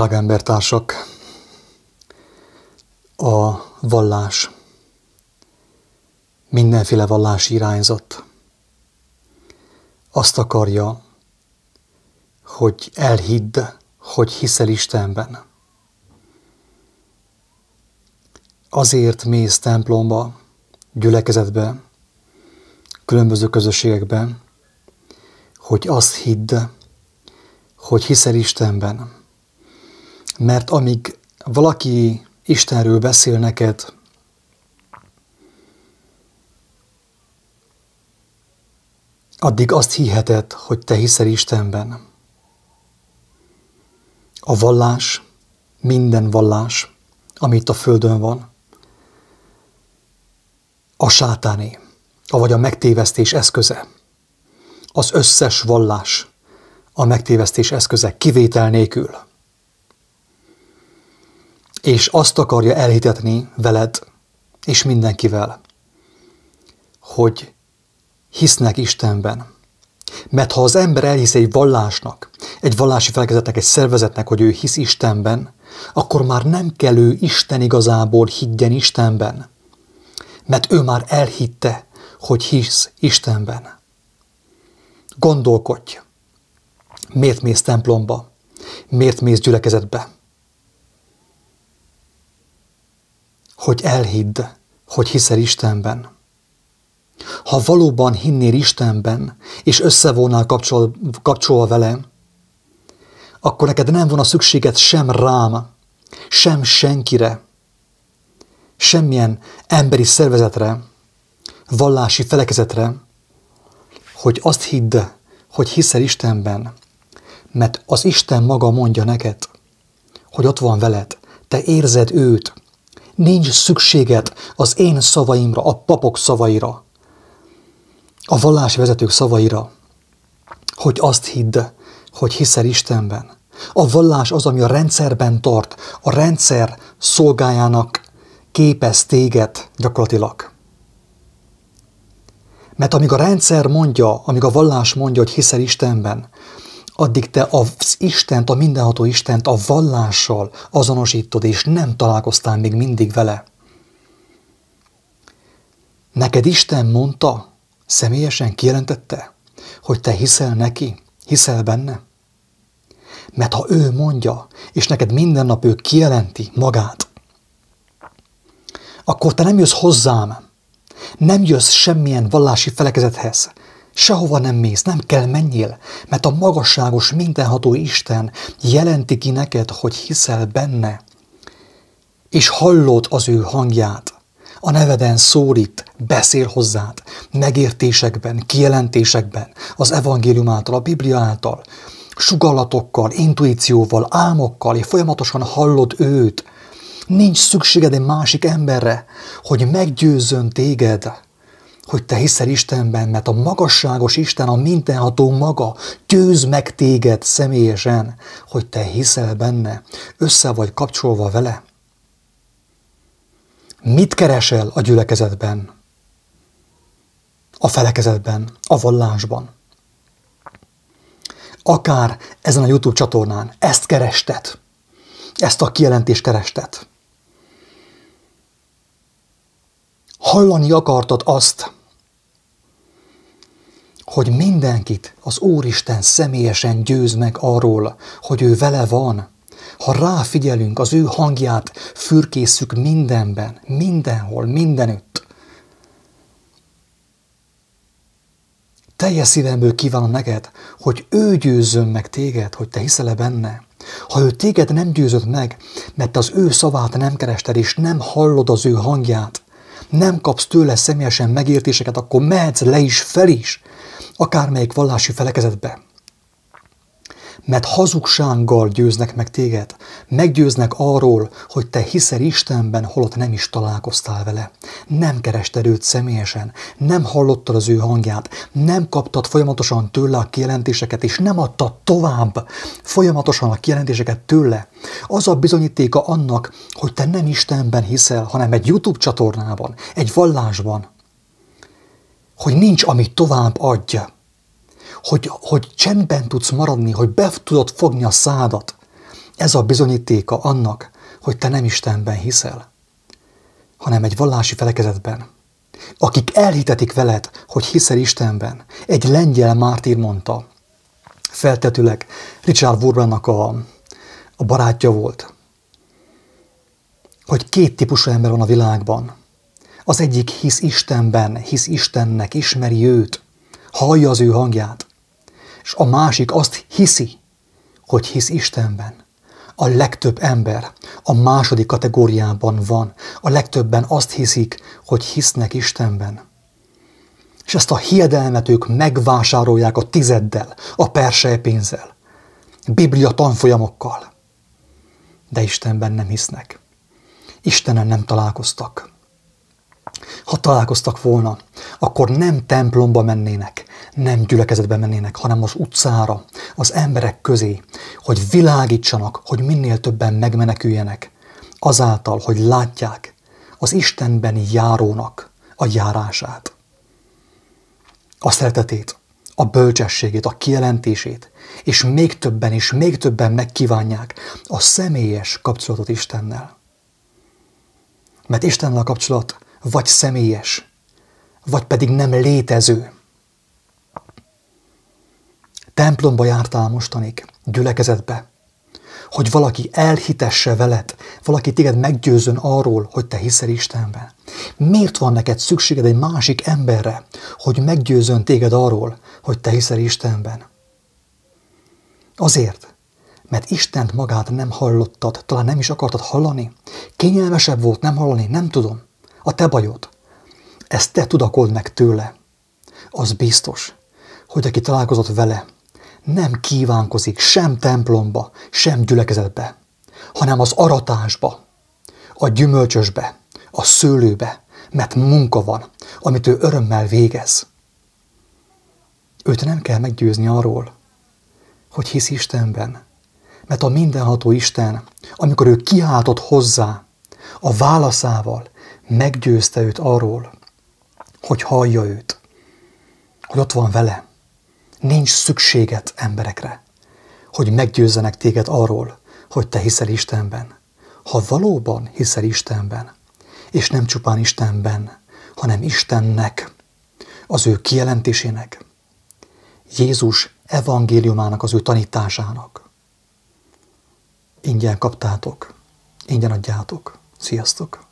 Drága embertársak, a vallás, mindenféle vallási irányzat azt akarja, hogy elhidd, hogy hiszel Istenben. Azért mész templomba, gyülekezetbe, különböző közösségekben, hogy azt hidd, hogy hiszel Istenben. Mert amíg valaki Istenről beszél neked, addig azt hiheted, hogy te hiszel Istenben. A vallás, minden vallás, amit a Földön van, a sátáné, vagy a megtévesztés eszköze. Az összes vallás a megtévesztés eszköze kivétel nélkül. És azt akarja elhitetni veled és mindenkivel, hogy hisznek Istenben. Mert ha az ember elhisz egy vallásnak, egy vallási felekezetnek, egy szervezetnek, hogy ő hisz Istenben, akkor már nem kell ő Isten igazából higgyen Istenben. Mert ő már elhitte, hogy hisz Istenben. Gondolkodj! Miért mész templomba? Miért mész gyülekezetbe? Hogy elhidd, hogy hiszel Istenben. Ha valóban hinnél Istenben, és összevonnál kapcsol, kapcsolva vele, akkor neked nem van a szükséged sem rám, sem senkire, semmilyen emberi szervezetre, vallási felekezetre, hogy azt hidd, hogy hiszel Istenben, mert az Isten maga mondja neked, hogy ott van veled, te érzed őt, nincs szükséged az én szavaimra, a papok szavaira, a vallási vezetők szavaira, hogy azt hidd, hogy hiszel Istenben. A vallás az, ami a rendszerben tart, a rendszer szolgájának képez téged gyakorlatilag. Mert amíg a rendszer mondja, amíg a vallás mondja, hogy hiszel Istenben, addig te az Istent, a mindenható Istent a vallással azonosítod, és nem találkoztál még mindig vele. Neked Isten mondta, személyesen kijelentette, hogy te hiszel neki, hiszel benne? Mert ha ő mondja, és neked minden nap ő kijelenti magát, akkor te nem jössz hozzám, nem jössz semmilyen vallási felekezethez, Sehova nem mész, nem kell menjél, mert a magasságos, mindenható Isten jelenti ki neked, hogy hiszel benne, és hallod az ő hangját. A neveden szólít, beszél hozzád, megértésekben, kijelentésekben, az evangélium által, a Biblia által, sugallatokkal, intuícióval, álmokkal, és folyamatosan hallod őt. Nincs szükséged egy másik emberre, hogy meggyőzzön téged hogy te hiszel Istenben, mert a magasságos Isten, a mindenható maga győz meg téged személyesen, hogy te hiszel benne, össze vagy kapcsolva vele. Mit keresel a gyülekezetben, a felekezetben, a vallásban? Akár ezen a YouTube csatornán ezt kerested, ezt a kijelentést kerested. Hallani akartad azt, hogy mindenkit az Úristen személyesen győz meg arról, hogy ő vele van. Ha ráfigyelünk, az ő hangját fürkészük mindenben, mindenhol, mindenütt. Teljes szívemből kívánom neked, hogy ő győzzön meg téged, hogy te hiszel -e benne. Ha ő téged nem győzött meg, mert az ő szavát nem kerested, és nem hallod az ő hangját, nem kapsz tőle személyesen megértéseket, akkor mehetsz le is fel is, akármelyik vallási felekezetbe. Mert hazugsággal győznek meg téged, meggyőznek arról, hogy te hiszel Istenben, holott nem is találkoztál vele. Nem kerested őt személyesen, nem hallottad az ő hangját, nem kaptad folyamatosan tőle a kijelentéseket, és nem adtad tovább folyamatosan a kijelentéseket tőle. Az a bizonyítéka annak, hogy te nem Istenben hiszel, hanem egy YouTube csatornában, egy vallásban, hogy nincs, amit tovább adja. Hogy, hogy csendben tudsz maradni, hogy be tudod fogni a szádat Ez a bizonyítéka annak, hogy te nem Istenben hiszel, hanem egy vallási felekezetben, akik elhitetik veled, hogy hiszel Istenben. Egy lengyel mártír mondta, feltetőleg Richard Wurbannak a, a barátja volt, hogy két típusú ember van a világban. Az egyik hisz Istenben, hisz Istennek, ismeri őt, hallja az ő hangját, és a másik azt hiszi, hogy hisz Istenben. A legtöbb ember a második kategóriában van. A legtöbben azt hiszik, hogy hisznek Istenben. És ezt a hiedelmet ők megvásárolják a tizeddel, a persely pénzzel, Biblia tanfolyamokkal. De Istenben nem hisznek. Istenen nem találkoztak. Ha találkoztak volna, akkor nem templomba mennének, nem gyülekezetbe mennének, hanem az utcára, az emberek közé, hogy világítsanak, hogy minél többen megmeneküljenek, azáltal, hogy látják az Istenben járónak a járását, a szeretetét, a bölcsességét, a kijelentését, és még többen és még többen megkívánják a személyes kapcsolatot Istennel. Mert Istennel a kapcsolat vagy személyes, vagy pedig nem létező. Templomba jártál mostanig, gyülekezetbe, hogy valaki elhitesse veled, valaki téged meggyőzön arról, hogy te hiszel Istenben. Miért van neked szükséged egy másik emberre, hogy meggyőzön téged arról, hogy te hiszel Istenben? Azért, mert Istent magát nem hallottad, talán nem is akartad hallani. Kényelmesebb volt nem hallani, nem tudom. A te bajod. Ezt te tudakold meg tőle. Az biztos, hogy aki találkozott vele, nem kívánkozik sem templomba, sem gyülekezetbe, hanem az aratásba, a gyümölcsösbe, a szőlőbe, mert munka van, amit ő örömmel végez. Őt nem kell meggyőzni arról, hogy hisz Istenben, mert a mindenható Isten, amikor ő kiáltott hozzá a válaszával, meggyőzte őt arról, hogy hallja őt, hogy ott van vele. Nincs szükséget emberekre, hogy meggyőzzenek téged arról, hogy te hiszel Istenben. Ha valóban hiszel Istenben, és nem csupán Istenben, hanem Istennek, az ő kijelentésének, Jézus evangéliumának, az ő tanításának. Ingyen kaptátok, ingyen adjátok. Sziasztok!